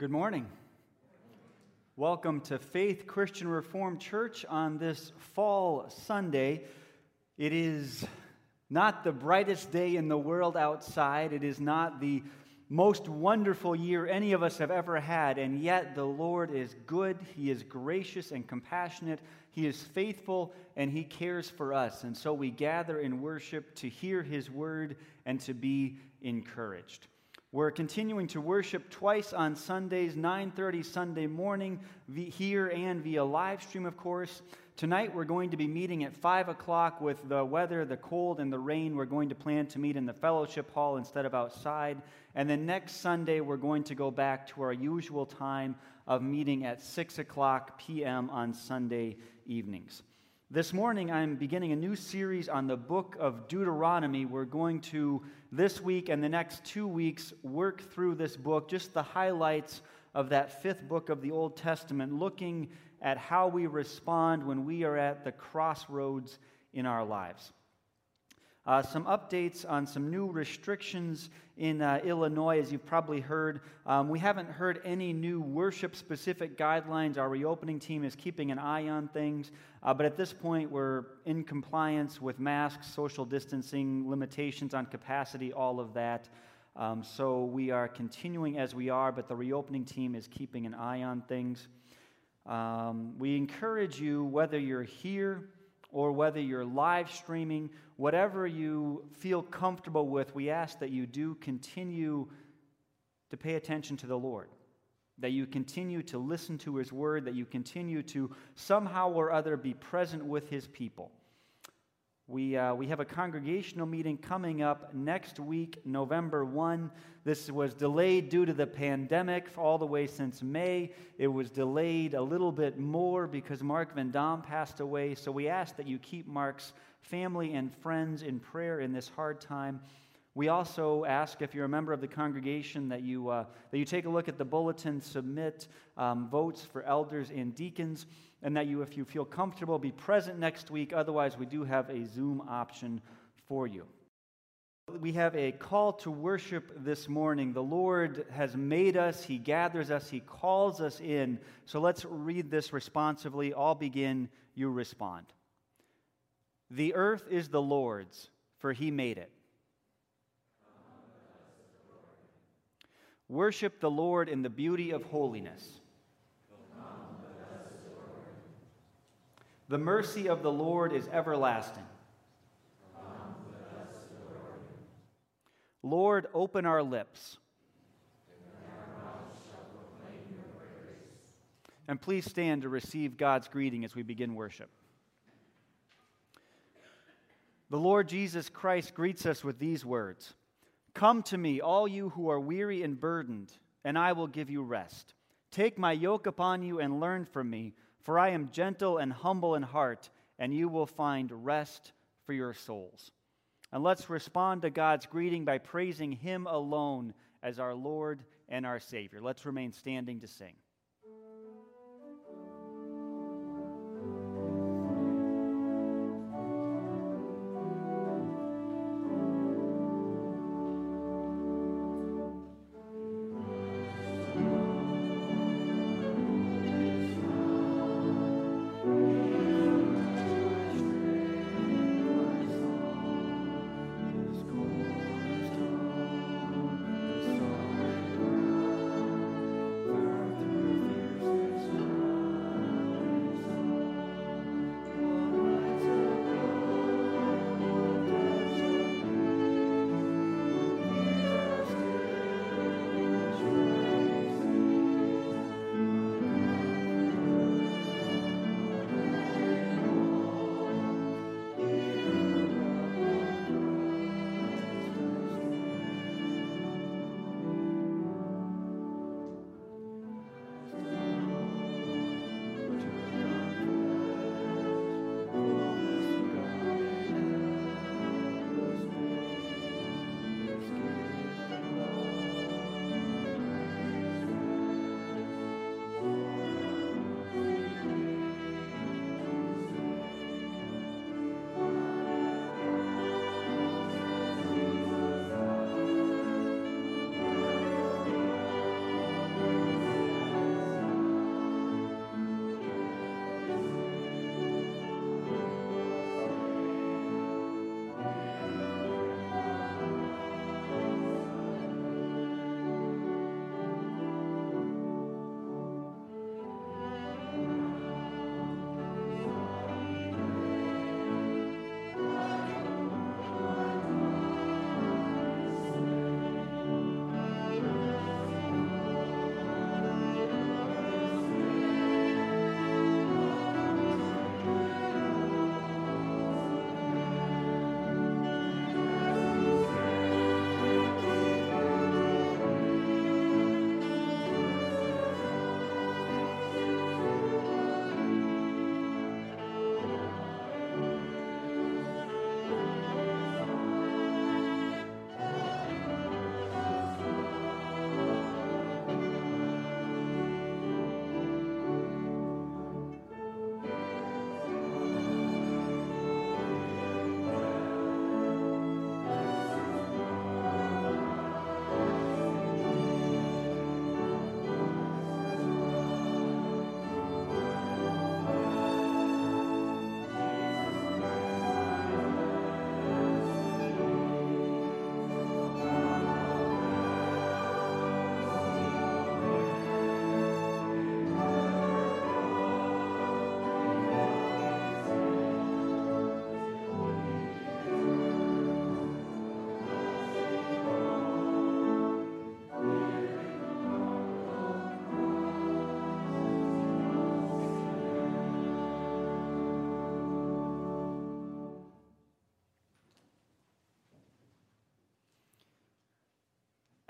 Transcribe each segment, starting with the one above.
Good morning. Welcome to Faith Christian Reformed Church on this fall Sunday. It is not the brightest day in the world outside. It is not the most wonderful year any of us have ever had, and yet the Lord is good. He is gracious and compassionate. He is faithful, and He cares for us. And so we gather in worship to hear His word and to be encouraged. We're continuing to worship twice on Sundays, 9:30 Sunday morning, here and via live stream, of course. Tonight we're going to be meeting at 5 o'clock with the weather, the cold, and the rain. We're going to plan to meet in the fellowship hall instead of outside. And then next Sunday we're going to go back to our usual time of meeting at 6 o'clock p.m. on Sunday evenings. This morning, I'm beginning a new series on the book of Deuteronomy. We're going to, this week and the next two weeks, work through this book, just the highlights of that fifth book of the Old Testament, looking at how we respond when we are at the crossroads in our lives. Uh, some updates on some new restrictions in uh, Illinois, as you've probably heard. Um, we haven't heard any new worship specific guidelines. Our reopening team is keeping an eye on things. Uh, but at this point, we're in compliance with masks, social distancing, limitations on capacity, all of that. Um, so we are continuing as we are, but the reopening team is keeping an eye on things. Um, we encourage you, whether you're here, or whether you're live streaming, whatever you feel comfortable with, we ask that you do continue to pay attention to the Lord, that you continue to listen to His word, that you continue to somehow or other be present with His people. We, uh, we have a congregational meeting coming up next week, November 1. This was delayed due to the pandemic all the way since May. It was delayed a little bit more because Mark Van Dam passed away. So we ask that you keep Mark's family and friends in prayer in this hard time. We also ask, if you're a member of the congregation, that you, uh, that you take a look at the bulletin, submit um, votes for elders and deacons and that you, if you feel comfortable, be present next week. Otherwise, we do have a Zoom option for you. We have a call to worship this morning. The Lord has made us, He gathers us, He calls us in. So let's read this responsively. I'll begin, you respond. The earth is the Lord's, for He made it. Worship the Lord in the beauty of holiness. The mercy of the Lord is everlasting. Lord, open our lips. And please stand to receive God's greeting as we begin worship. The Lord Jesus Christ greets us with these words Come to me, all you who are weary and burdened, and I will give you rest. Take my yoke upon you and learn from me for I am gentle and humble in heart, and you will find rest for your souls. And let's respond to God's greeting by praising Him alone as our Lord and our Savior. Let's remain standing to sing.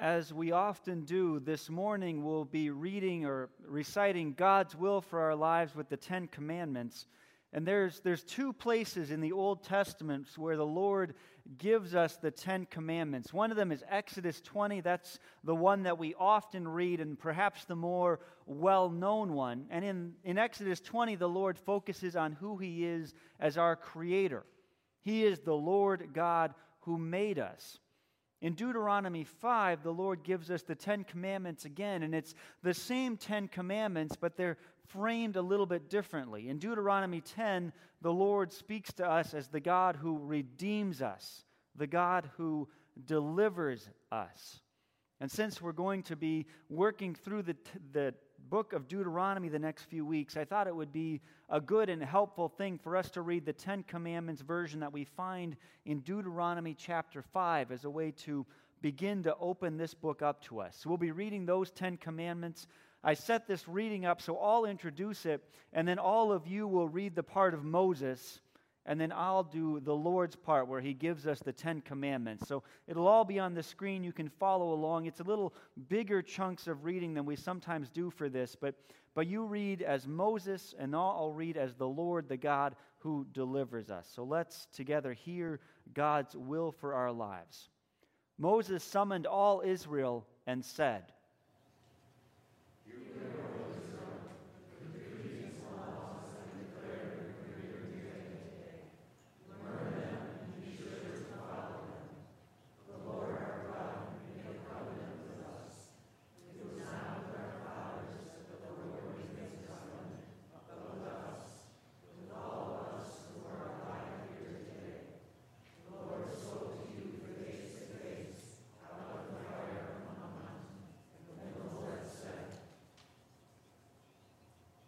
As we often do, this morning we'll be reading or reciting God's will for our lives with the Ten Commandments. And there's, there's two places in the Old Testament where the Lord gives us the Ten Commandments. One of them is Exodus 20. That's the one that we often read and perhaps the more well known one. And in, in Exodus 20, the Lord focuses on who He is as our Creator. He is the Lord God who made us. In Deuteronomy 5, the Lord gives us the Ten Commandments again, and it's the same Ten Commandments, but they're framed a little bit differently. In Deuteronomy 10, the Lord speaks to us as the God who redeems us, the God who delivers us. And since we're going to be working through the, the book of Deuteronomy the next few weeks, I thought it would be a good and helpful thing for us to read the Ten Commandments version that we find in Deuteronomy chapter 5 as a way to begin to open this book up to us. So we'll be reading those Ten Commandments. I set this reading up so I'll introduce it, and then all of you will read the part of Moses and then I'll do the Lord's part where He gives us the Ten Commandments. So it'll all be on the screen. You can follow along. It's a little bigger chunks of reading than we sometimes do for this, but, but you read as Moses, and I'll read as the Lord, the God who delivers us. So let's together hear God's will for our lives. Moses summoned all Israel and said,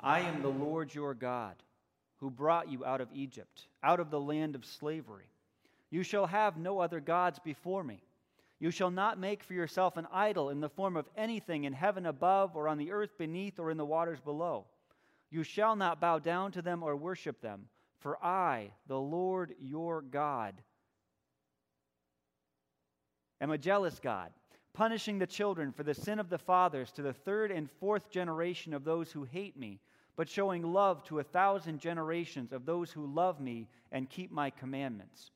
I am the Lord your God, who brought you out of Egypt, out of the land of slavery. You shall have no other gods before me. You shall not make for yourself an idol in the form of anything in heaven above, or on the earth beneath, or in the waters below. You shall not bow down to them or worship them, for I, the Lord your God, am a jealous God, punishing the children for the sin of the fathers to the third and fourth generation of those who hate me but showing love to a thousand generations of those who love me and keep my commandments.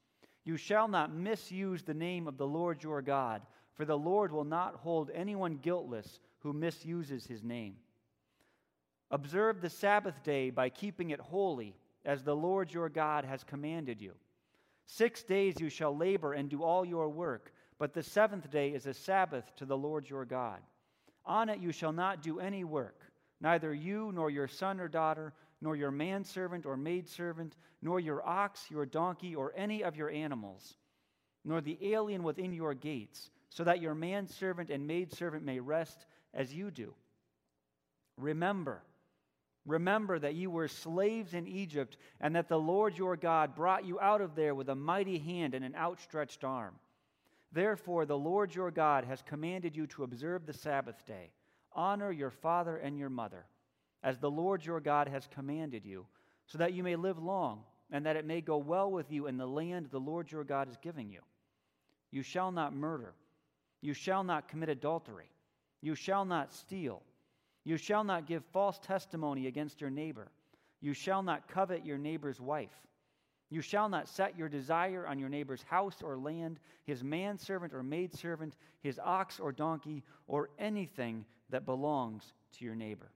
You shall not misuse the name of the Lord your God, for the Lord will not hold anyone guiltless who misuses his name. Observe the Sabbath day by keeping it holy, as the Lord your God has commanded you. Six days you shall labor and do all your work, but the seventh day is a Sabbath to the Lord your God. On it you shall not do any work Neither you, nor your son or daughter, nor your manservant or maidservant, nor your ox, your donkey, or any of your animals, nor the alien within your gates, so that your manservant and maidservant may rest as you do. Remember, remember that you were slaves in Egypt, and that the Lord your God brought you out of there with a mighty hand and an outstretched arm. Therefore, the Lord your God has commanded you to observe the Sabbath day Honor your father and your mother, as the Lord your God has commanded you, so that you may live long, and that it may go well with you in the land the Lord your God is giving you. You shall not murder. You shall not commit adultery. You shall not steal. You shall not give false testimony against your neighbor. You shall not covet your neighbor's wife. You shall not set your desire on your neighbor's house or land, his manservant or maidservant, his ox or donkey, or anything that belongs to your neighbor.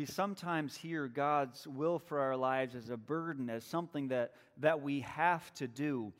We sometimes hear God's will for our lives as a burden, as something that, that we have to do.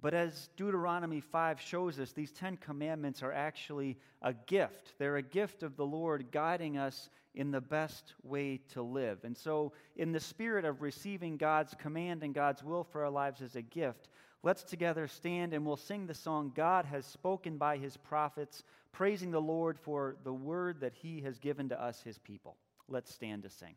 But as Deuteronomy 5 shows us, these Ten Commandments are actually a gift. They're a gift of the Lord guiding us in the best way to live. And so, in the spirit of receiving God's command and God's will for our lives as a gift, let's together stand and we'll sing the song God has spoken by his prophets, praising the Lord for the word that he has given to us, his people. Let's stand to sing.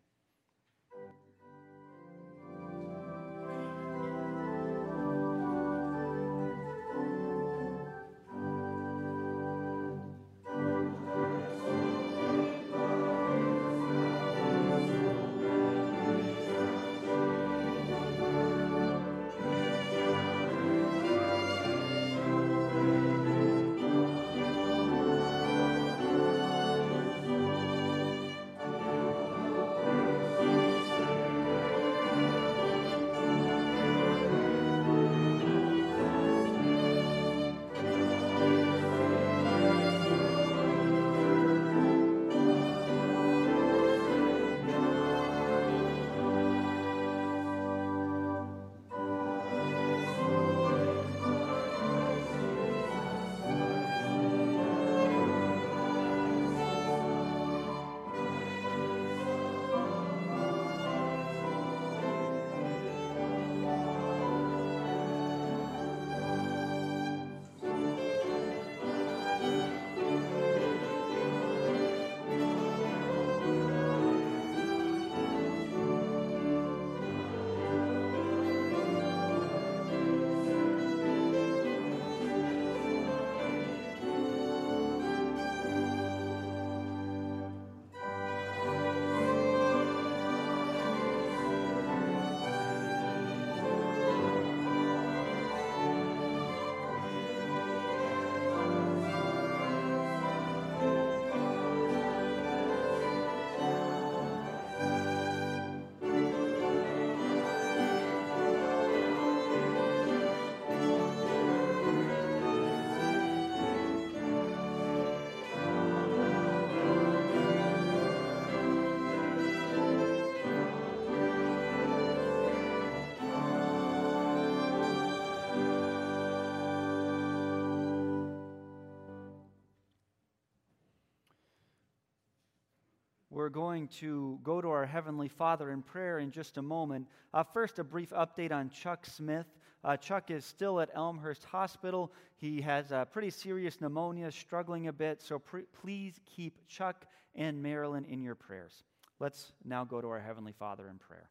We're going to go to our Heavenly Father in prayer in just a moment. Uh, first, a brief update on Chuck Smith. Uh, Chuck is still at Elmhurst Hospital. He has a pretty serious pneumonia, struggling a bit, so please keep Chuck and Marilyn in your prayers. Let's now go to our Heavenly Father in prayer.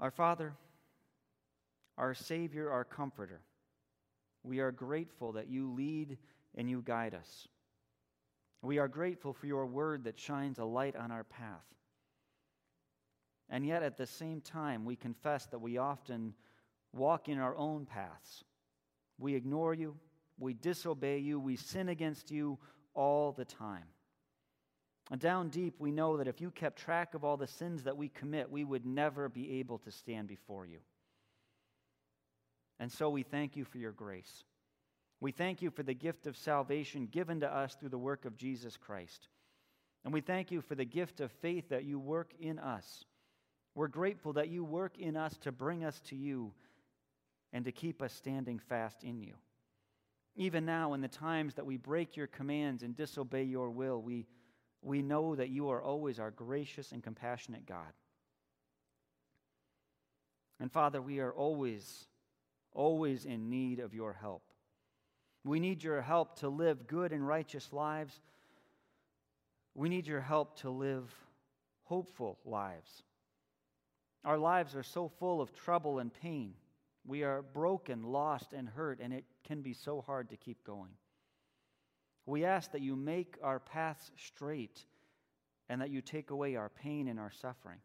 Our Father, our Savior, our Comforter, we are grateful that you lead and you guide us. We are grateful for your word that shines a light on our path. And yet, at the same time, we confess that we often walk in our own paths. We ignore you, we disobey you, we sin against you all the time. And down deep, we know that if you kept track of all the sins that we commit, we would never be able to stand before you. And so we thank you for your grace. We thank you for the gift of salvation given to us through the work of Jesus Christ. And we thank you for the gift of faith that you work in us. We're grateful that you work in us to bring us to you and to keep us standing fast in you. Even now, in the times that we break your commands and disobey your will, we, we know that you are always our gracious and compassionate God. And Father, we are always, always in need of your help. We need your help to live good and righteous lives. We need your help to live hopeful lives. Our lives are so full of trouble and pain. We are broken, lost, and hurt, and it can be so hard to keep going. We ask that you make our paths straight and that you take away our pain and our suffering.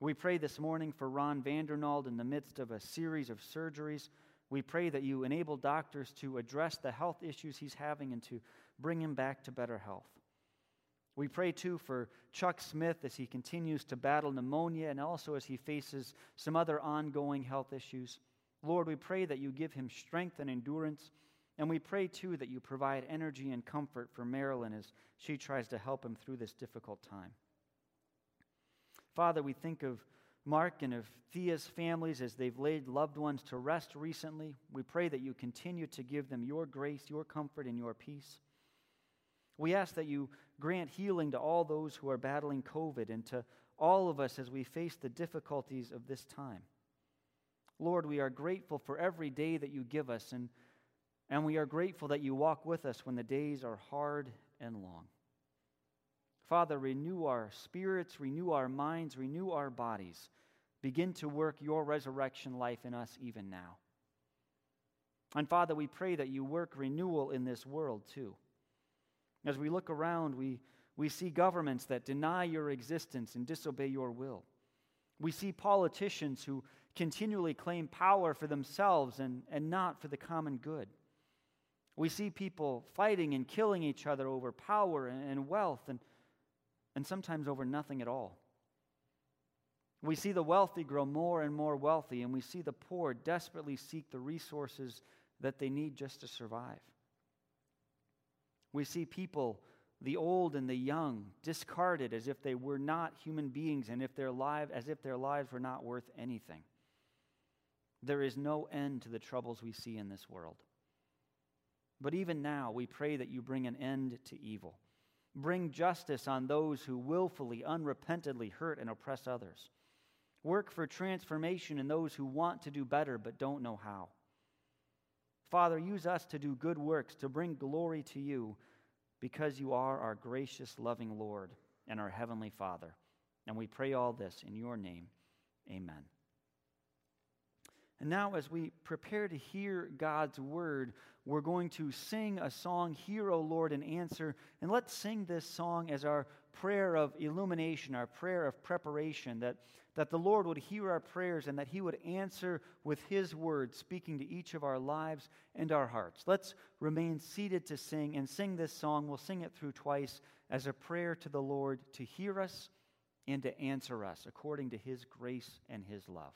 We pray this morning for Ron Vandernald in the midst of a series of surgeries. We pray that you enable doctors to address the health issues he's having and to bring him back to better health. We pray too for Chuck Smith as he continues to battle pneumonia and also as he faces some other ongoing health issues. Lord, we pray that you give him strength and endurance. And we pray too that you provide energy and comfort for Marilyn as she tries to help him through this difficult time. Father, we think of Mark and of Thea's families as they've laid loved ones to rest recently. We pray that you continue to give them your grace, your comfort, and your peace. We ask that you grant healing to all those who are battling COVID and to all of us as we face the difficulties of this time. Lord, we are grateful for every day that you give us, and, and we are grateful that you walk with us when the days are hard and long. Father, renew our spirits, renew our minds, renew our bodies. Begin to work your resurrection life in us even now. And Father, we pray that you work renewal in this world too. As we look around, we, we see governments that deny your existence and disobey your will. We see politicians who continually claim power for themselves and, and not for the common good. We see people fighting and killing each other over power and wealth and, and sometimes over nothing at all. We see the wealthy grow more and more wealthy, and we see the poor desperately seek the resources that they need just to survive. We see people, the old and the young, discarded as if they were not human beings and if their life, as if their lives were not worth anything. There is no end to the troubles we see in this world. But even now, we pray that you bring an end to evil. Bring justice on those who willfully, unrepentantly hurt and oppress others. Work for transformation in those who want to do better but don't know how. Father, use us to do good works, to bring glory to you, because you are our gracious, loving Lord and our heavenly Father. And we pray all this in your name. Amen. And now, as we prepare to hear God's word, we're going to sing a song, Hear, O Lord, and Answer. And let's sing this song as our prayer of illumination, our prayer of preparation, that, that the Lord would hear our prayers and that He would answer with His word, speaking to each of our lives and our hearts. Let's remain seated to sing and sing this song. We'll sing it through twice as a prayer to the Lord to hear us and to answer us according to His grace and His love.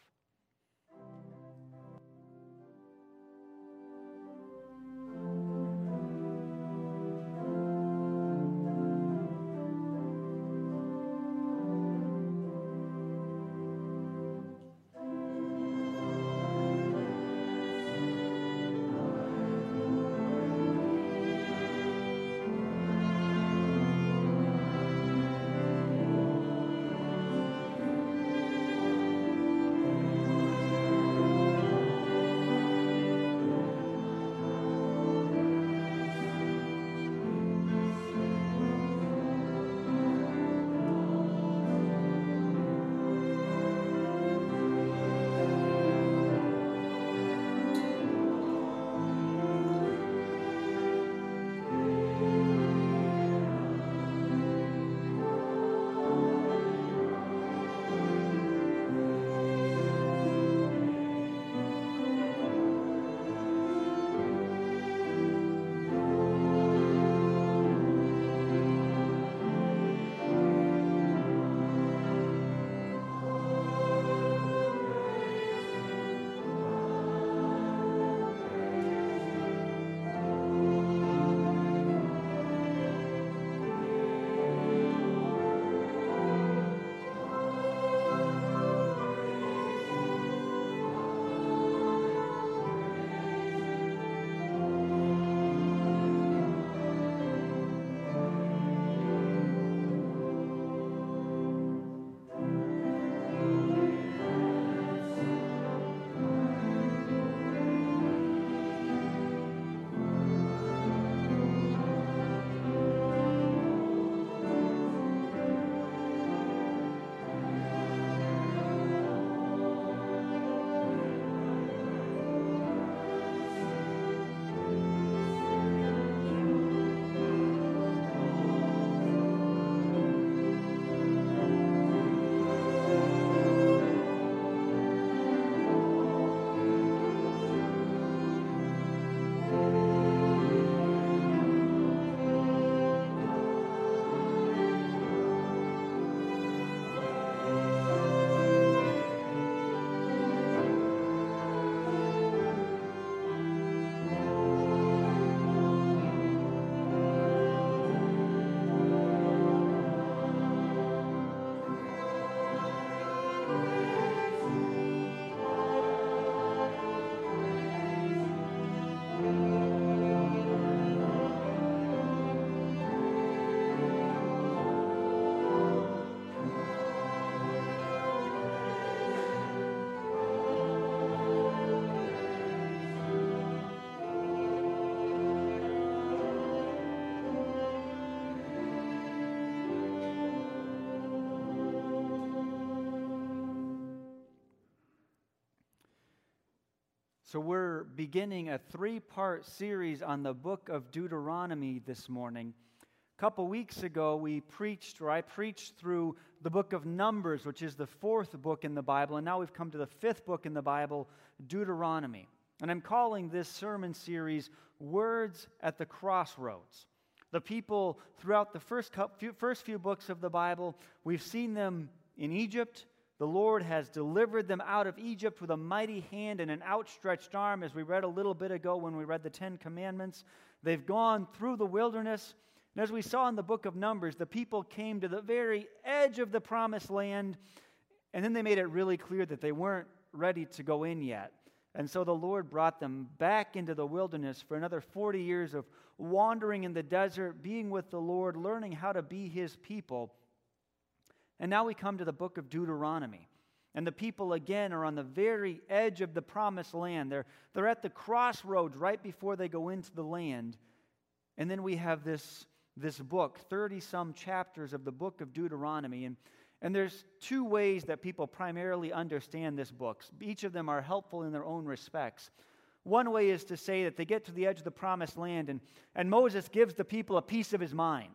So, we're beginning a three part series on the book of Deuteronomy this morning. A couple weeks ago, we preached, or I preached through the book of Numbers, which is the fourth book in the Bible, and now we've come to the fifth book in the Bible, Deuteronomy. And I'm calling this sermon series Words at the Crossroads. The people throughout the first, few, first few books of the Bible, we've seen them in Egypt, the Lord has delivered them out of Egypt with a mighty hand and an outstretched arm, as we read a little bit ago when we read the Ten Commandments. They've gone through the wilderness. And as we saw in the book of Numbers, the people came to the very edge of the promised land, and then they made it really clear that they weren't ready to go in yet. And so the Lord brought them back into the wilderness for another 40 years of wandering in the desert, being with the Lord, learning how to be his people. And now we come to the book of Deuteronomy. And the people again are on the very edge of the promised land. They're, they're at the crossroads right before they go into the land. And then we have this, this book, 30 some chapters of the book of Deuteronomy. And, and there's two ways that people primarily understand this book. Each of them are helpful in their own respects. One way is to say that they get to the edge of the promised land, and, and Moses gives the people a piece of his mind.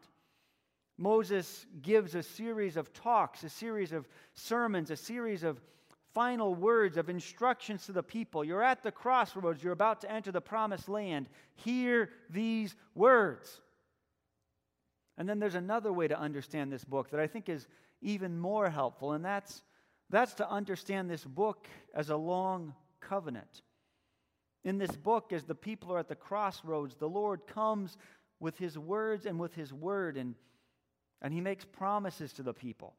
Moses gives a series of talks, a series of sermons, a series of final words of instructions to the people. You're at the crossroads, you're about to enter the promised land. Hear these words. And then there's another way to understand this book that I think is even more helpful, and that's, that's to understand this book as a long covenant. In this book, as the people are at the crossroads, the Lord comes with his words and with his word, and and he makes promises to the people.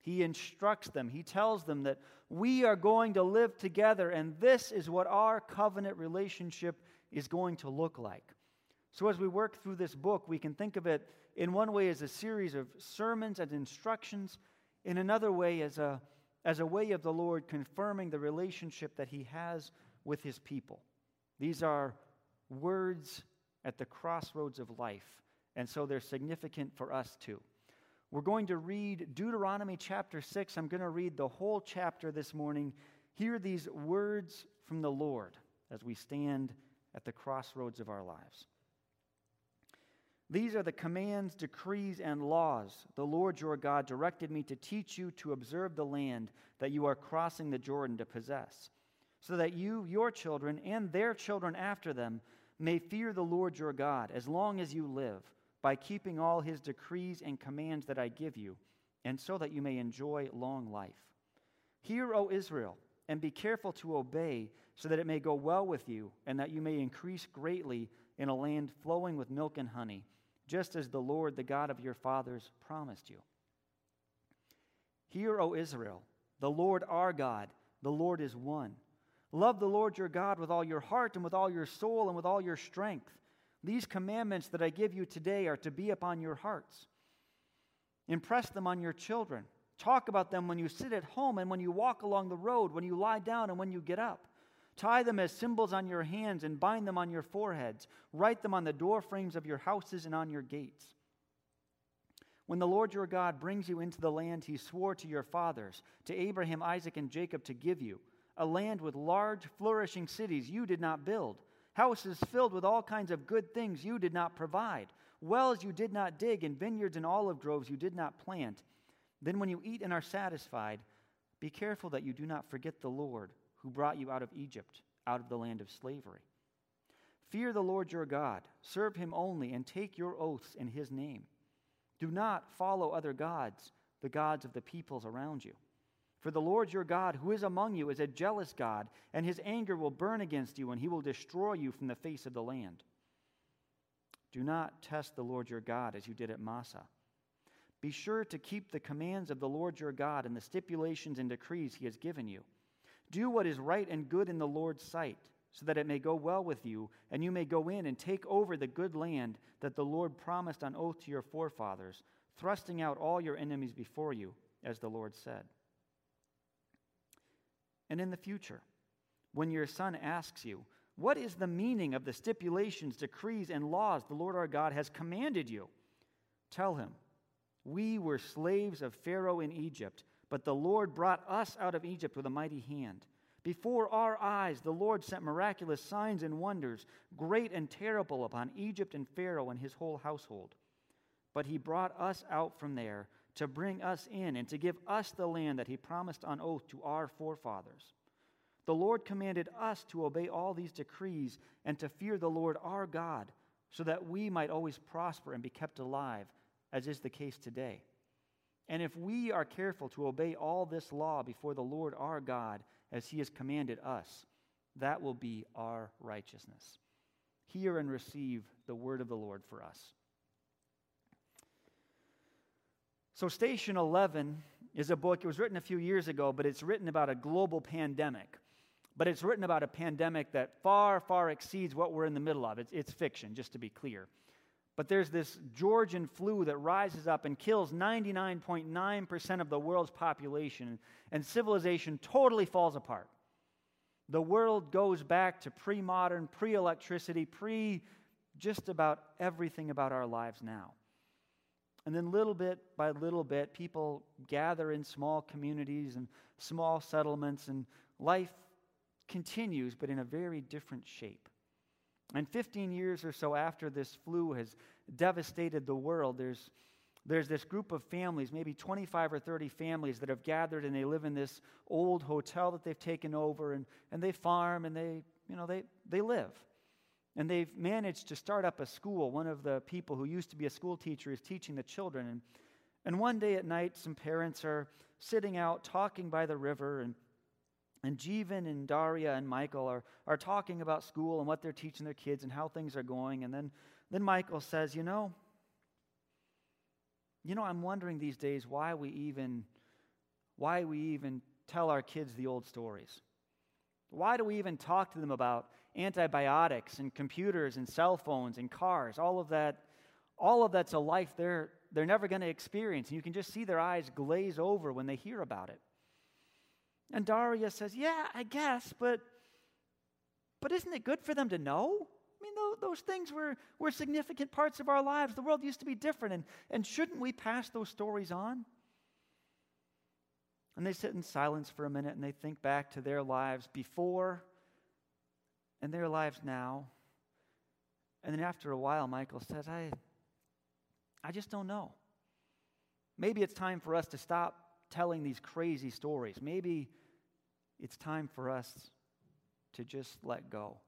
He instructs them. He tells them that we are going to live together, and this is what our covenant relationship is going to look like. So, as we work through this book, we can think of it in one way as a series of sermons and instructions, in another way as a, as a way of the Lord confirming the relationship that He has with His people. These are words at the crossroads of life, and so they're significant for us too. We're going to read Deuteronomy chapter 6. I'm going to read the whole chapter this morning. Hear these words from the Lord as we stand at the crossroads of our lives. These are the commands, decrees, and laws the Lord your God directed me to teach you to observe the land that you are crossing the Jordan to possess, so that you, your children, and their children after them may fear the Lord your God as long as you live by keeping all his decrees and commands that I give you, and so that you may enjoy long life. Hear, O Israel, and be careful to obey, so that it may go well with you, and that you may increase greatly in a land flowing with milk and honey, just as the Lord, the God of your fathers, promised you. Hear, O Israel, the Lord our God, the Lord is one. Love the Lord your God with all your heart, and with all your soul, and with all your strength. These commandments that I give you today are to be upon your hearts. Impress them on your children. Talk about them when you sit at home and when you walk along the road, when you lie down and when you get up. Tie them as symbols on your hands and bind them on your foreheads. Write them on the door frames of your houses and on your gates. When the Lord your God brings you into the land he swore to your fathers, to Abraham, Isaac, and Jacob to give you, a land with large, flourishing cities you did not build houses filled with all kinds of good things you did not provide, wells you did not dig, and vineyards and olive groves you did not plant. Then, when you eat and are satisfied, be careful that you do not forget the Lord who brought you out of Egypt, out of the land of slavery. Fear the Lord your God, serve him only, and take your oaths in his name. Do not follow other gods, the gods of the peoples around you. For the Lord your God, who is among you, is a jealous God, and his anger will burn against you, and he will destroy you from the face of the land. Do not test the Lord your God as you did at Massah. Be sure to keep the commands of the Lord your God and the stipulations and decrees he has given you. Do what is right and good in the Lord's sight, so that it may go well with you, and you may go in and take over the good land that the Lord promised on oath to your forefathers, thrusting out all your enemies before you, as the Lord said and in the future. When your son asks you, What is the meaning of the stipulations, decrees, and laws the Lord our God has commanded you? Tell him, We were slaves of Pharaoh in Egypt, but the Lord brought us out of Egypt with a mighty hand. Before our eyes, the Lord sent miraculous signs and wonders, great and terrible, upon Egypt and Pharaoh and his whole household. But he brought us out from there to bring us in and to give us the land that he promised on oath to our forefathers. The Lord commanded us to obey all these decrees and to fear the Lord our God, so that we might always prosper and be kept alive, as is the case today. And if we are careful to obey all this law before the Lord our God, as he has commanded us, that will be our righteousness. Hear and receive the word of the Lord for us. So, Station 11 is a book, it was written a few years ago, but it's written about a global pandemic. But it's written about a pandemic that far, far exceeds what we're in the middle of. It's, it's fiction, just to be clear. But there's this Georgian flu that rises up and kills 99.9% of the world's population, and civilization totally falls apart. The world goes back to pre modern, pre electricity, pre just about everything about our lives now. And then, little bit by little bit, people gather in small communities and small settlements, and life continues, but in a very different shape. And 15 years or so after this flu has devastated the world, there's, there's this group of families, maybe 25 or 30 families, that have gathered and they live in this old hotel that they've taken over and, and they farm and they, you know, they, they live. And they've managed to start up a school. One of the people who used to be a school teacher is teaching the children. And, and one day at night, some parents are sitting out talking by the river and and Jeevan and Daria and Michael are, are talking about school and what they're teaching their kids and how things are going. And then, then Michael says, You know, you know, I'm wondering these days why we even why we even tell our kids the old stories. Why do we even talk to them about antibiotics and computers and cell phones and cars? All of that, all of that's a life they're they're never going to experience. And you can just see their eyes glaze over when they hear about it. And Daria says, Yeah, I guess, but, but isn't it good for them to know? I mean, those things were, were significant parts of our lives. The world used to be different, and, and shouldn't we pass those stories on? And they sit in silence for a minute and they think back to their lives before and their lives now. And then after a while, Michael says, I, I just don't know. Maybe it's time for us to stop telling these crazy stories. Maybe it's time for us to just let go.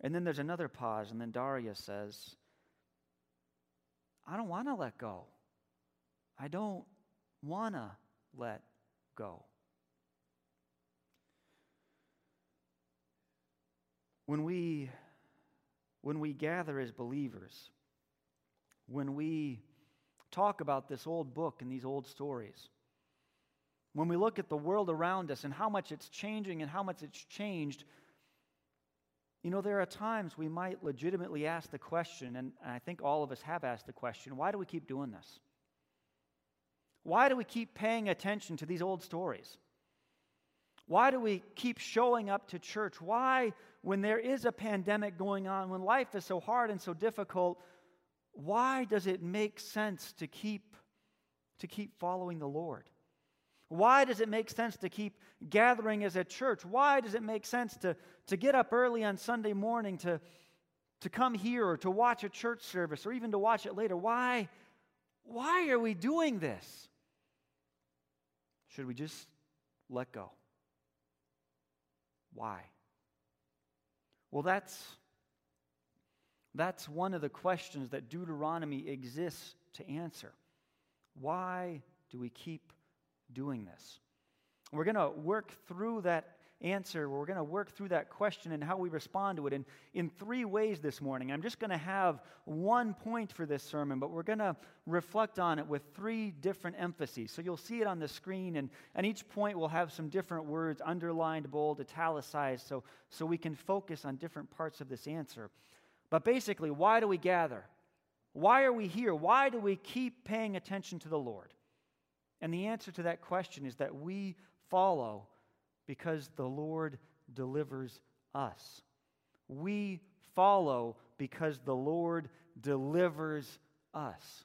And then there's another pause, and then Daria says, I don't want to let go. I don't want to let go. When we, when we gather as believers, when we talk about this old book and these old stories, when we look at the world around us and how much it's changing and how much it's changed, you know, there are times we might legitimately ask the question, and I think all of us have asked the question why do we keep doing this? Why do we keep paying attention to these old stories? Why do we keep showing up to church? Why, when there is a pandemic going on, when life is so hard and so difficult, why does it make sense to keep, to keep following the Lord? Why does it make sense to keep gathering as a church? Why does it make sense to, to get up early on Sunday morning to, to come here or to watch a church service or even to watch it later? Why, why are we doing this? Should we just let go? Why? Well, that's, that's one of the questions that Deuteronomy exists to answer. Why do we keep doing this? We're going to work through that answer. We're going to work through that question and how we respond to it in, in three ways this morning. I'm just going to have one point for this sermon, but we're going to reflect on it with three different emphases. So you'll see it on the screen, and, and each point will have some different words underlined, bold, italicized, so, so we can focus on different parts of this answer. But basically, why do we gather? Why are we here? Why do we keep paying attention to the Lord? And the answer to that question is that we follow because the Lord delivers us. We follow because the Lord delivers us.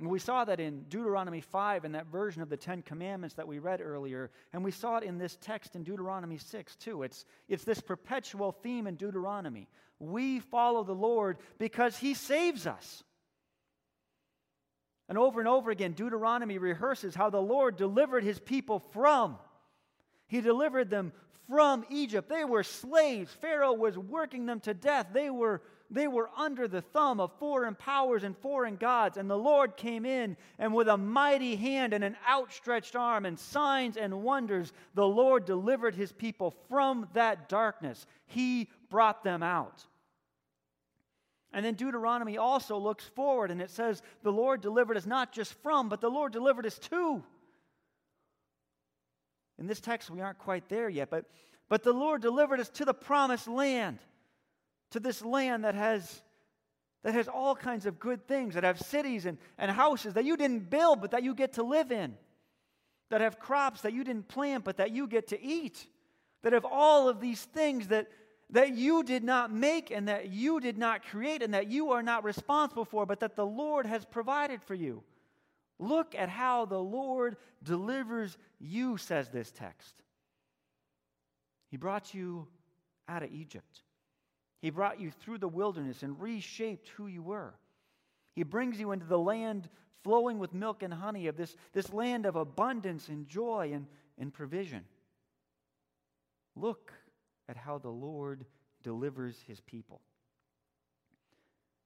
And we saw that in Deuteronomy 5 in that version of the Ten Commandments that we read earlier. And we saw it in this text in Deuteronomy 6 too. It's, it's this perpetual theme in Deuteronomy. We follow the Lord because he saves us. And over and over again, Deuteronomy rehearses how the Lord delivered his people from. He delivered them from Egypt. They were slaves. Pharaoh was working them to death. They were, they were under the thumb of foreign powers and foreign gods. And the Lord came in, and with a mighty hand and an outstretched arm and signs and wonders, the Lord delivered his people from that darkness. He brought them out. And then Deuteronomy also looks forward and it says, The Lord delivered us not just from, but the Lord delivered us to. In this text, we aren't quite there yet, but, but the Lord delivered us to the promised land, to this land that has, that has all kinds of good things, that have cities and, and houses that you didn't build, but that you get to live in, that have crops that you didn't plant, but that you get to eat, that have all of these things that, that you did not make and that you did not create and that you are not responsible for, but that the Lord has provided for you. Look at how the Lord delivers you, says this text. He brought you out of Egypt. He brought you through the wilderness and reshaped who you were. He brings you into the land flowing with milk and honey, of this, this land of abundance and joy and, and provision. Look at how the Lord delivers his people.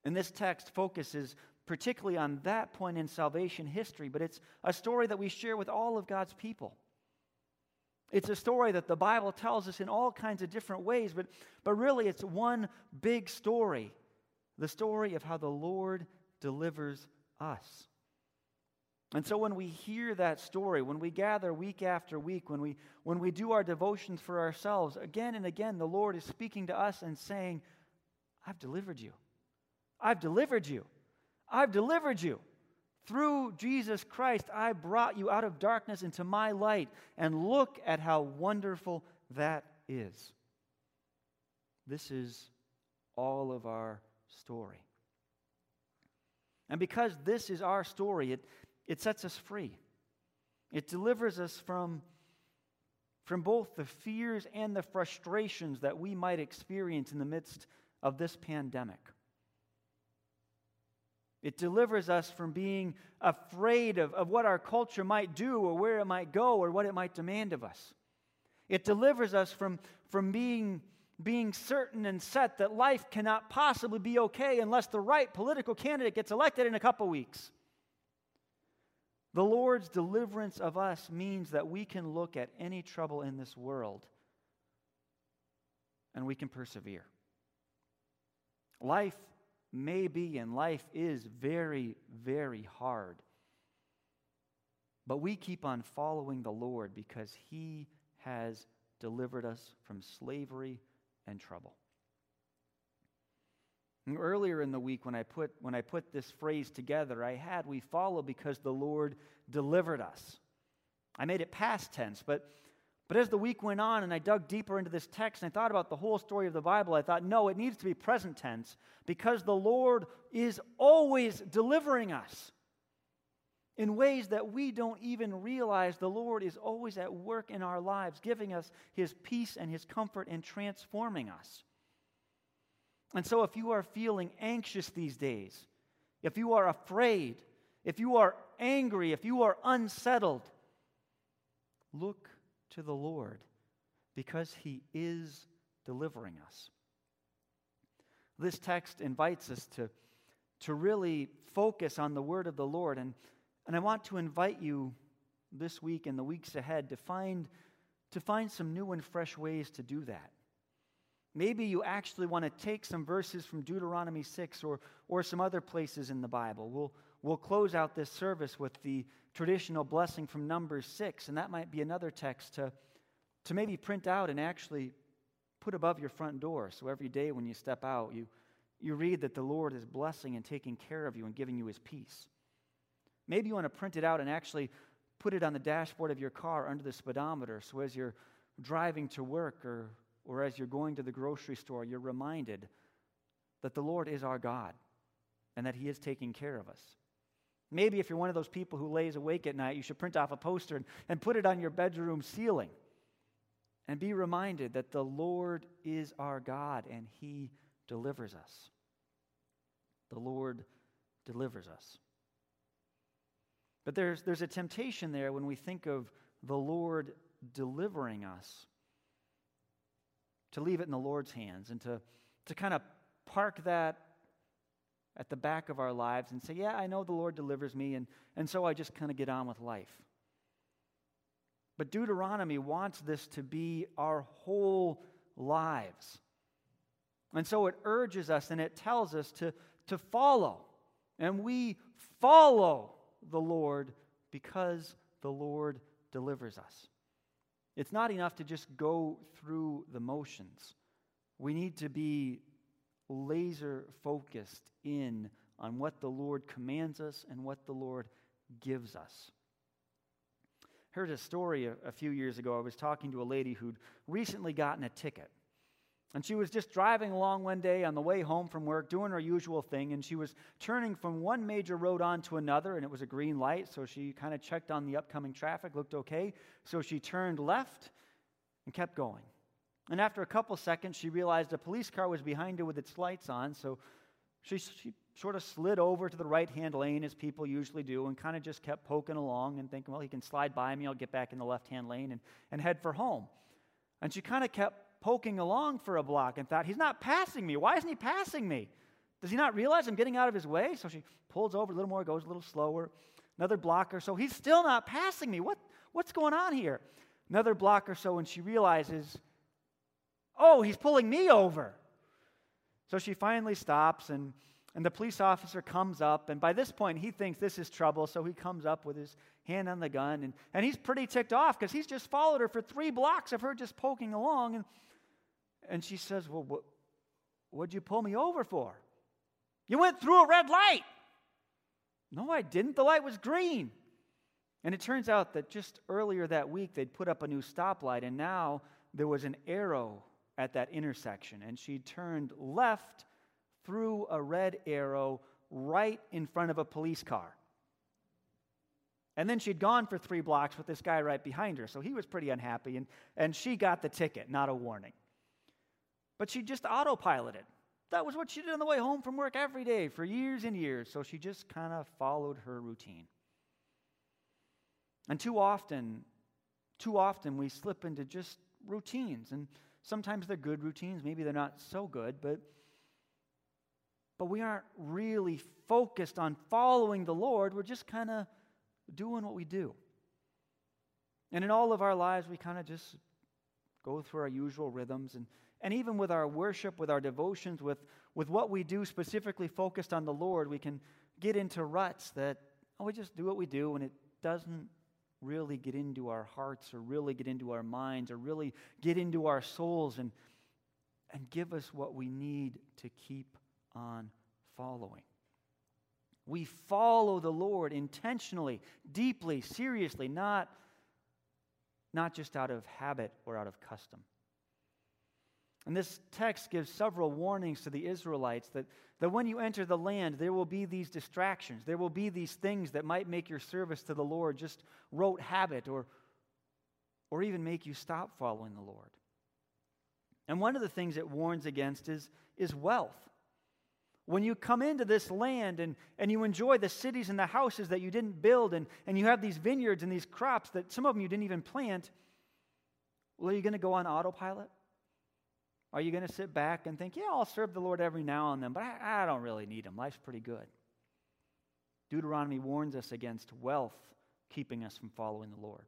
And this text focuses particularly on that point in salvation history, but it's a story that we share with all of God's people. It's a story that the Bible tells us in all kinds of different ways, but, but really it's one big story the story of how the Lord delivers us. And so when we hear that story, when we gather week after week, when we, when we do our devotions for ourselves, again and again, the Lord is speaking to us and saying, I've delivered you. I've delivered you. I've delivered you. Through Jesus Christ, I brought you out of darkness into my light. And look at how wonderful that is. This is all of our story. And because this is our story, it, it sets us free. It delivers us from, from both the fears and the frustrations that we might experience in the midst of this pandemic. It delivers us from being afraid of, of what our culture might do or where it might go or what it might demand of us. It delivers us from, from being, being certain and set that life cannot possibly be okay unless the right political candidate gets elected in a couple weeks. The Lord's deliverance of us means that we can look at any trouble in this world and we can persevere. Life may be and life is very, very hard. But we keep on following the Lord because He has delivered us from slavery and trouble. Earlier in the week, when I, put, when I put this phrase together, I had we follow because the Lord delivered us. I made it past tense, but, but as the week went on and I dug deeper into this text and I thought about the whole story of the Bible, I thought, no, it needs to be present tense because the Lord is always delivering us in ways that we don't even realize. The Lord is always at work in our lives, giving us His peace and His comfort and transforming us. And so, if you are feeling anxious these days, if you are afraid, if you are angry, if you are unsettled, look to the Lord because He is delivering us. This text invites us to, to really focus on the word of the Lord. And, and I want to invite you this week and the weeks ahead to find, to find some new and fresh ways to do that. Maybe you actually want to take some verses from Deuteronomy 6 or, or some other places in the Bible. We'll, we'll close out this service with the traditional blessing from Numbers 6, and that might be another text to, to maybe print out and actually put above your front door. So every day when you step out, you, you read that the Lord is blessing and taking care of you and giving you his peace. Maybe you want to print it out and actually put it on the dashboard of your car under the speedometer so as you're driving to work or or as you're going to the grocery store, you're reminded that the Lord is our God and that He is taking care of us. Maybe if you're one of those people who lays awake at night, you should print off a poster and, and put it on your bedroom ceiling. And be reminded that the Lord is our God and He delivers us. The Lord delivers us. But there's, there's a temptation there when we think of the Lord delivering us to leave it in the Lord's hands and to, to kind of park that at the back of our lives and say, Yeah, I know the Lord delivers me, and, and so I just kind of get on with life. But Deuteronomy wants this to be our whole lives. And so it urges us and it tells us to, to follow. And we follow the Lord because the Lord delivers us. It's not enough to just go through the motions. We need to be laser focused in on what the Lord commands us and what the Lord gives us. Heard a story a, a few years ago. I was talking to a lady who'd recently gotten a ticket. And she was just driving along one day on the way home from work, doing her usual thing, and she was turning from one major road onto another, and it was a green light, so she kind of checked on the upcoming traffic, looked okay. So she turned left and kept going. And after a couple seconds, she realized a police car was behind her with its lights on, so she, she sort of slid over to the right hand lane, as people usually do, and kind of just kept poking along and thinking, well, he can slide by me, I'll get back in the left hand lane and, and head for home. And she kind of kept poking along for a block and thought, he's not passing me. Why isn't he passing me? Does he not realize I'm getting out of his way? So she pulls over a little more, goes a little slower. Another block or so. He's still not passing me. What, what's going on here? Another block or so, and she realizes Oh, he's pulling me over. So she finally stops, and, and the police officer comes up. And by this point, he thinks this is trouble. So he comes up with his hand on the gun. And, and he's pretty ticked off because he's just followed her for three blocks of her just poking along. And, and she says, Well, what, what'd you pull me over for? You went through a red light. No, I didn't. The light was green. And it turns out that just earlier that week, they'd put up a new stoplight, and now there was an arrow at that intersection, and she turned left through a red arrow right in front of a police car. And then she'd gone for three blocks with this guy right behind her, so he was pretty unhappy, and, and she got the ticket, not a warning. But she just autopiloted. That was what she did on the way home from work every day for years and years, so she just kind of followed her routine. And too often, too often we slip into just routines and Sometimes they're good routines, maybe they're not so good, but but we aren't really focused on following the Lord. We're just kind of doing what we do. And in all of our lives, we kind of just go through our usual rhythms. And, and even with our worship, with our devotions, with, with what we do specifically focused on the Lord, we can get into ruts that, oh, we just do what we do, and it doesn't really get into our hearts or really get into our minds or really get into our souls and, and give us what we need to keep on following. We follow the Lord intentionally, deeply, seriously, not, not just out of habit or out of custom. And this text gives several warnings to the Israelites that, that when you enter the land, there will be these distractions. There will be these things that might make your service to the Lord just rote habit or, or even make you stop following the Lord. And one of the things it warns against is, is wealth. When you come into this land and, and you enjoy the cities and the houses that you didn't build, and, and you have these vineyards and these crops that some of them you didn't even plant, well, are you going to go on autopilot? Are you going to sit back and think, yeah, I'll serve the Lord every now and then, but I, I don't really need him. Life's pretty good. Deuteronomy warns us against wealth keeping us from following the Lord.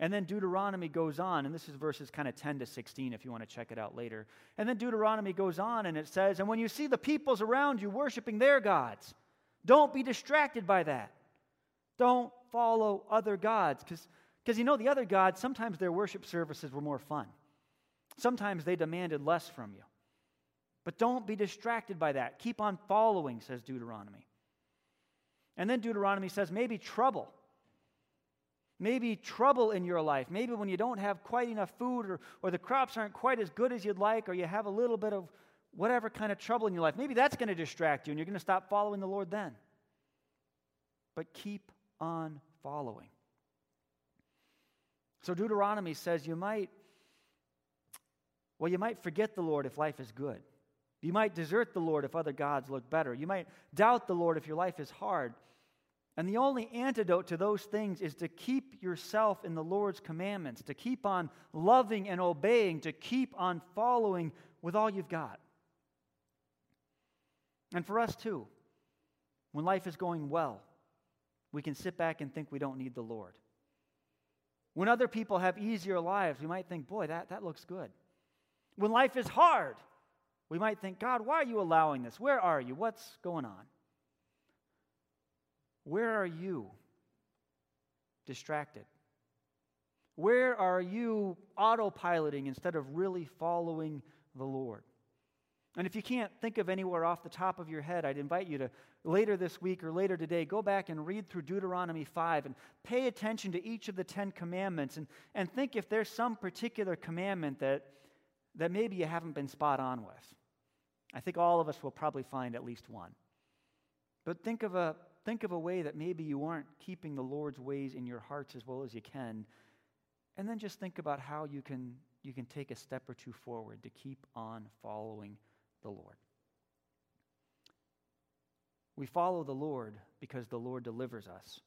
And then Deuteronomy goes on, and this is verses kind of 10 to 16 if you want to check it out later. And then Deuteronomy goes on and it says, And when you see the peoples around you worshiping their gods, don't be distracted by that. Don't follow other gods. Because you know, the other gods, sometimes their worship services were more fun. Sometimes they demanded less from you. But don't be distracted by that. Keep on following, says Deuteronomy. And then Deuteronomy says maybe trouble. Maybe trouble in your life. Maybe when you don't have quite enough food or, or the crops aren't quite as good as you'd like, or you have a little bit of whatever kind of trouble in your life. Maybe that's going to distract you and you're going to stop following the Lord then. but keep on following. So Deuteronomy says you might, well, you might forget the Lord if life is good. You might desert the Lord if other gods look better. You might doubt the Lord if your life is hard. And the only antidote to those things is to keep yourself in the Lord's commandments, to keep on loving and obeying, to keep on following with all you've got. And for us too, when life is going well, we can sit back and think we don't need the Lord. When other people have easier lives, we might think, boy, that, that looks good. When life is hard, we might think, God, why are you allowing this? Where are you? What's going on? Where are you distracted? Where are you autopiloting instead of really following the Lord? And if you can't think of anywhere off the top of your head, I'd invite you to later this week or later today go back and read through Deuteronomy 5 and pay attention to each of the Ten Commandments and, and think if there's some particular commandment that, that maybe you haven't been spot on with. I think all of us will probably find at least one. But think of a, think of a way that maybe you aren't keeping the Lord's ways in your hearts as well as you can. And then just think about how you can, you can take a step or two forward to keep on following the Lord. We follow the Lord because the Lord delivers us.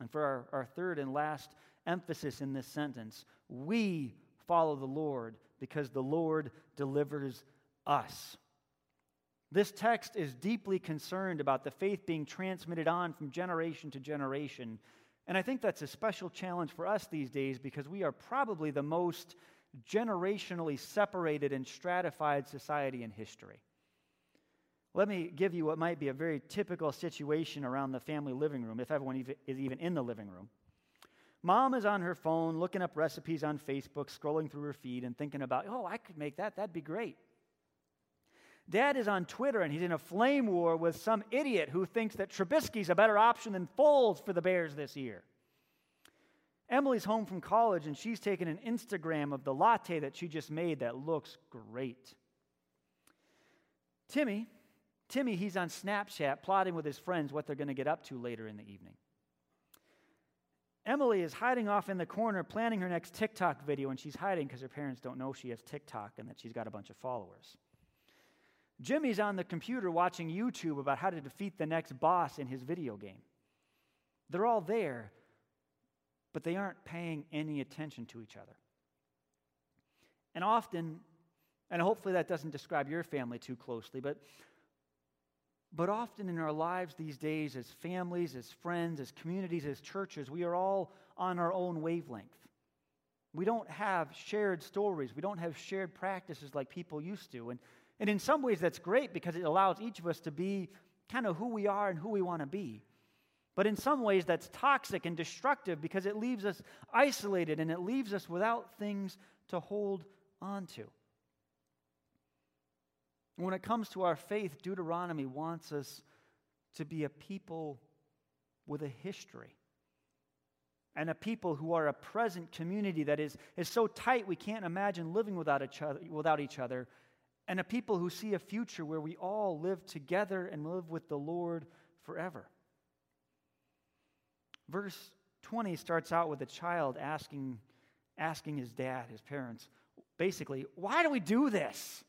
And for our, our third and last emphasis in this sentence, we follow the Lord because the Lord delivers us. This text is deeply concerned about the faith being transmitted on from generation to generation. And I think that's a special challenge for us these days because we are probably the most generationally separated and stratified society in history. Let me give you what might be a very typical situation around the family living room, if everyone is even in the living room. Mom is on her phone looking up recipes on Facebook, scrolling through her feed, and thinking about, oh, I could make that. That'd be great. Dad is on Twitter and he's in a flame war with some idiot who thinks that Trubisky's a better option than Foles for the Bears this year. Emily's home from college and she's taken an Instagram of the latte that she just made that looks great. Timmy, Timmy, he's on Snapchat plotting with his friends what they're going to get up to later in the evening. Emily is hiding off in the corner planning her next TikTok video, and she's hiding because her parents don't know she has TikTok and that she's got a bunch of followers. Jimmy's on the computer watching YouTube about how to defeat the next boss in his video game. They're all there, but they aren't paying any attention to each other. And often, and hopefully that doesn't describe your family too closely, but, but often in our lives these days, as families, as friends, as communities, as churches, we are all on our own wavelength. We don't have shared stories, we don't have shared practices like people used to. And, and in some ways, that's great because it allows each of us to be kind of who we are and who we want to be. But in some ways, that's toxic and destructive because it leaves us isolated and it leaves us without things to hold on to. When it comes to our faith, Deuteronomy wants us to be a people with a history and a people who are a present community that is, is so tight we can't imagine living without each, other, without each other, and a people who see a future where we all live together and live with the Lord forever. Verse 20 starts out with a child asking, asking his dad, his parents, basically, why do we do this?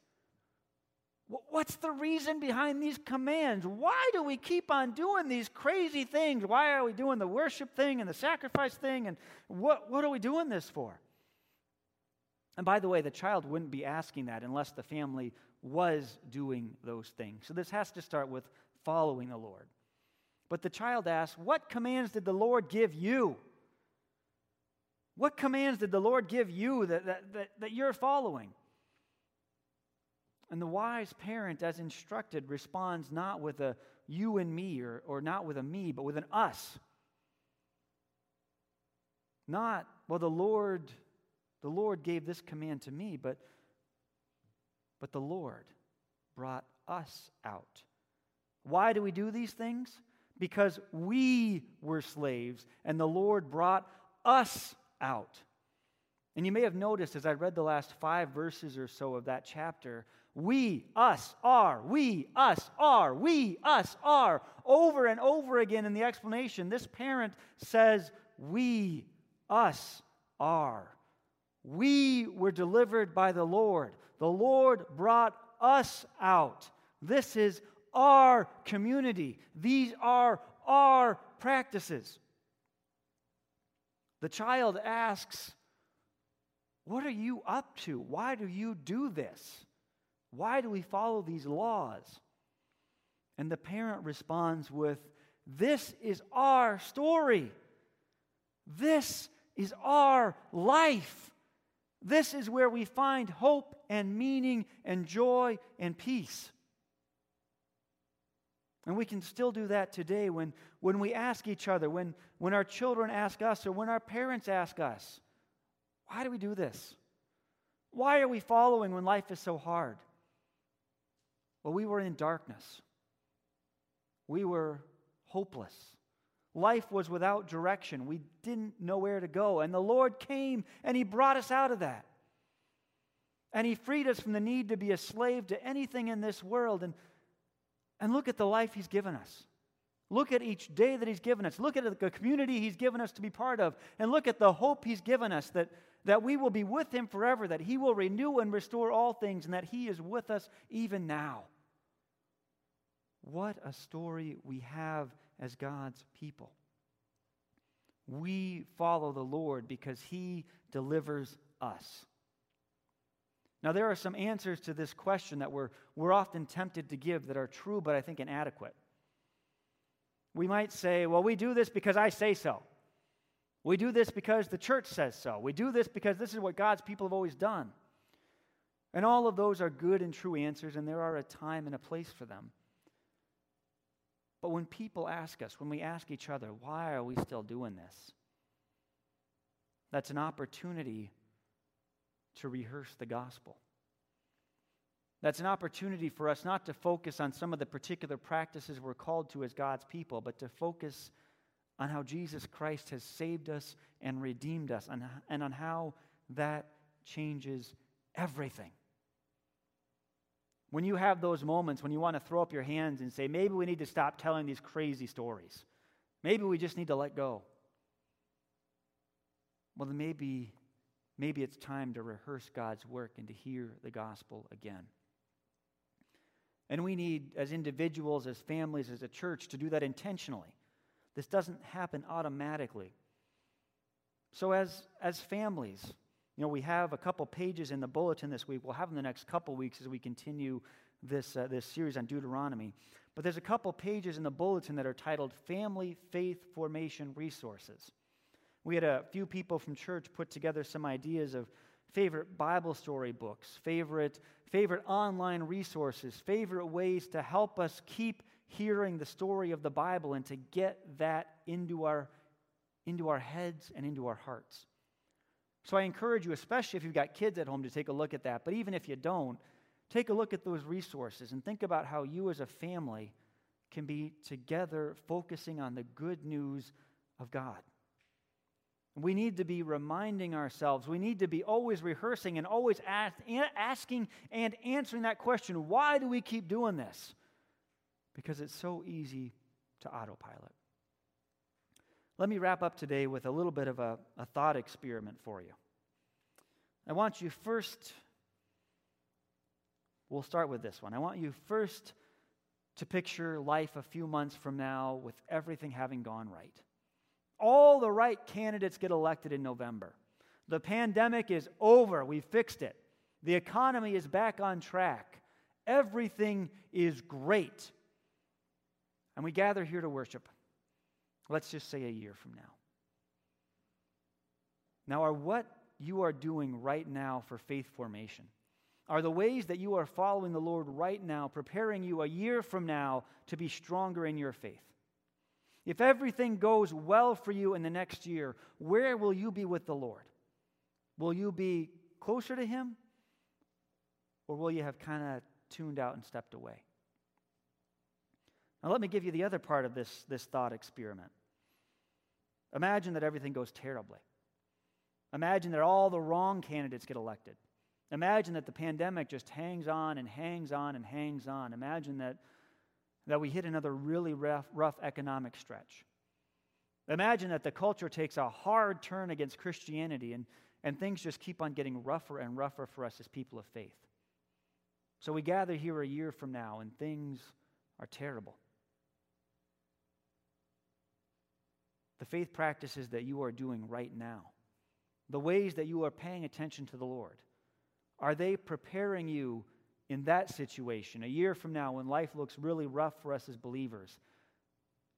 What's the reason behind these commands? Why do we keep on doing these crazy things? Why are we doing the worship thing and the sacrifice thing? And what, what are we doing this for? And by the way, the child wouldn't be asking that unless the family was doing those things. So this has to start with following the Lord. But the child asks, What commands did the Lord give you? What commands did the Lord give you that, that, that, that you're following? And the wise parent, as instructed, responds not with a you and me or, or not with a me, but with an us. Not, well, the Lord, the Lord gave this command to me, but, but the Lord brought us out. Why do we do these things? because we were slaves and the Lord brought us out. And you may have noticed as I read the last five verses or so of that chapter, We, us, are. We, us, are. We, us, are. Over and over again in the explanation, this parent says, We, us, are. We were delivered by the Lord. The Lord brought us out. This is our community. These are our practices. The child asks, What are you up to? Why do you do this? Why do we follow these laws? And the parent responds with, This is our story. This is our life. This is where we find hope and meaning and joy and peace. And we can still do that today when, when we ask each other, when, when our children ask us, or when our parents ask us, why do we do this? Why are we following when life is so hard? Well, we were in darkness. We were hopeless. Life was without direction. We didn't know where to go. And the Lord came and He brought us out of that. And He freed us from the need to be a slave to anything in this world. And, and look at the life He's given us. Look at each day that He's given us. Look at the community He's given us to be part of. And look at the hope He's given us that, that we will be with Him forever, that He will renew and restore all things, and that He is with us even now. What a story we have as God's people. We follow the Lord because he delivers us. Now, there are some answers to this question that we're, we're often tempted to give that are true, but I think inadequate. We might say, well, we do this because I say so. We do this because the church says so. We do this because this is what God's people have always done. And all of those are good and true answers, and there are a time and a place for them. But when people ask us, when we ask each other, why are we still doing this? That's an opportunity to rehearse the gospel. That's an opportunity for us not to focus on some of the particular practices we're called to as God's people, but to focus on how Jesus Christ has saved us and redeemed us, and, on how that changes everything. When you have those moments when you want to throw up your hands and say, maybe we need to stop telling these crazy stories. Maybe we just need to let go. Well, then maybe, maybe it's time to rehearse God's work and to hear the gospel again. And we need, as individuals, as families, as a church, to do that intentionally. This doesn't happen automatically. So, as, as families, you know, we have a couple pages in the bulletin this week. We'll have them the next couple weeks as we continue this, uh, this series on Deuteronomy. But there's a couple pages in the bulletin that are titled Family Faith Formation Resources. We had a few people from church put together some ideas of favorite Bible story books, favorite, favorite online resources, favorite ways to help us keep hearing the story of the Bible and to get that into our, into our heads and into our hearts. So I encourage you, especially if you've got kids at home, to take a look at that. But even if you don't, take a look at those resources and think about how you as a family can be together focusing on the good news of God. We need to be reminding ourselves, we need to be always rehearsing and always ask, asking and answering that question why do we keep doing this? Because it's so easy to autopilot. Let me wrap up today with a little bit of a, a thought experiment for you. I want you first, we'll start with this one. I want you first to picture life a few months from now with everything having gone right. All the right candidates get elected in November. The pandemic is over, we fixed it. The economy is back on track. Everything is great. And we gather here to worship. Let's just say a year from now. Now, are what you are doing right now for faith formation? Are the ways that you are following the Lord right now preparing you a year from now to be stronger in your faith? If everything goes well for you in the next year, where will you be with the Lord? Will you be closer to Him? Or will you have kind of tuned out and stepped away? Now, let me give you the other part of this, this thought experiment. Imagine that everything goes terribly. Imagine that all the wrong candidates get elected. Imagine that the pandemic just hangs on and hangs on and hangs on. Imagine that, that we hit another really rough, rough economic stretch. Imagine that the culture takes a hard turn against Christianity and, and things just keep on getting rougher and rougher for us as people of faith. So we gather here a year from now and things are terrible. The faith practices that you are doing right now, the ways that you are paying attention to the Lord, are they preparing you in that situation a year from now when life looks really rough for us as believers?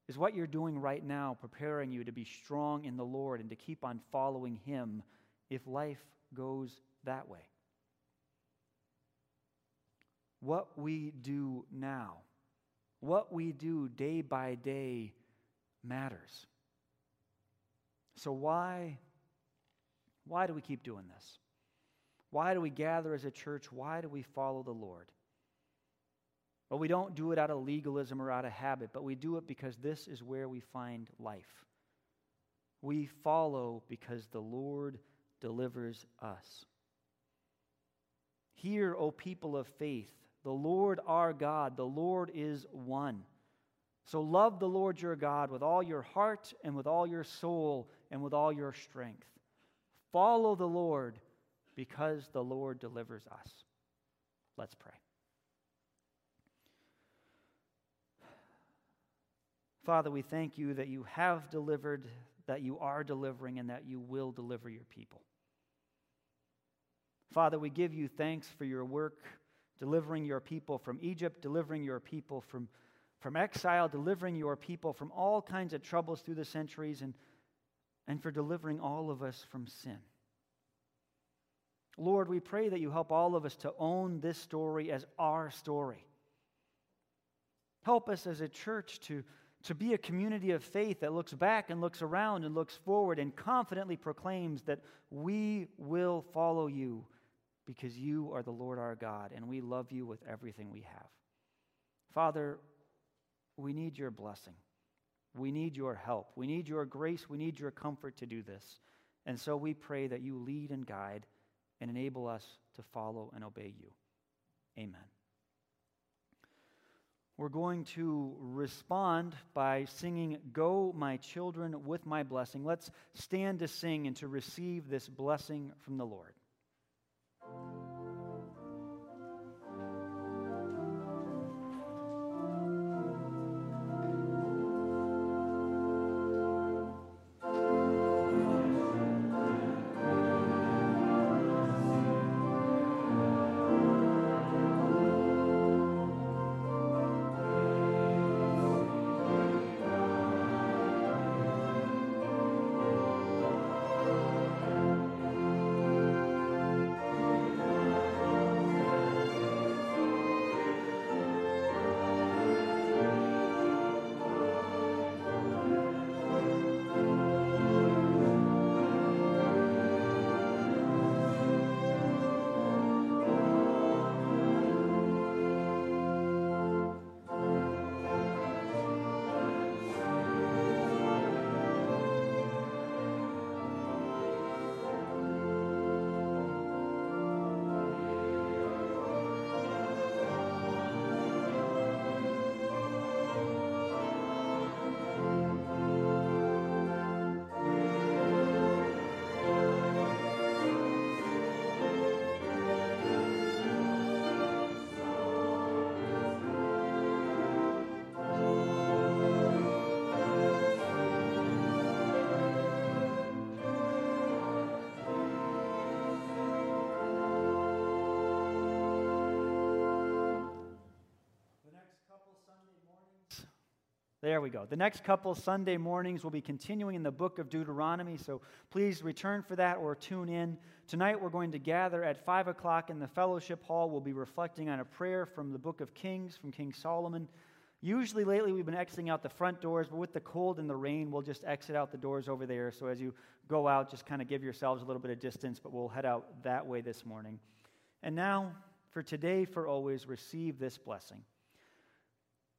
Is what you're doing right now preparing you to be strong in the Lord and to keep on following Him if life goes that way? What we do now, what we do day by day matters. So, why, why do we keep doing this? Why do we gather as a church? Why do we follow the Lord? Well, we don't do it out of legalism or out of habit, but we do it because this is where we find life. We follow because the Lord delivers us. Hear, O people of faith, the Lord our God, the Lord is one. So love the Lord your God with all your heart and with all your soul and with all your strength. Follow the Lord because the Lord delivers us. Let's pray. Father, we thank you that you have delivered, that you are delivering, and that you will deliver your people. Father, we give you thanks for your work delivering your people from Egypt, delivering your people from, from exile, delivering your people from all kinds of troubles through the centuries, and, and for delivering all of us from sin. Lord, we pray that you help all of us to own this story as our story. Help us as a church to, to be a community of faith that looks back and looks around and looks forward and confidently proclaims that we will follow you because you are the Lord our God and we love you with everything we have. Father, we need your blessing. We need your help. We need your grace. We need your comfort to do this. And so we pray that you lead and guide and enable us to follow and obey you. Amen. We're going to respond by singing, Go, my children, with my blessing. Let's stand to sing and to receive this blessing from the Lord. There we go. The next couple Sunday mornings will be continuing in the book of Deuteronomy, so please return for that or tune in. Tonight we're going to gather at 5 o'clock in the fellowship hall. We'll be reflecting on a prayer from the book of Kings, from King Solomon. Usually lately we've been exiting out the front doors, but with the cold and the rain, we'll just exit out the doors over there. So as you go out, just kind of give yourselves a little bit of distance, but we'll head out that way this morning. And now, for today, for always, receive this blessing.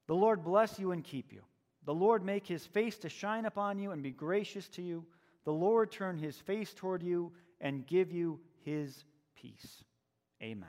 The Lord bless you and keep you. The Lord make his face to shine upon you and be gracious to you. The Lord turn his face toward you and give you his peace. Amen.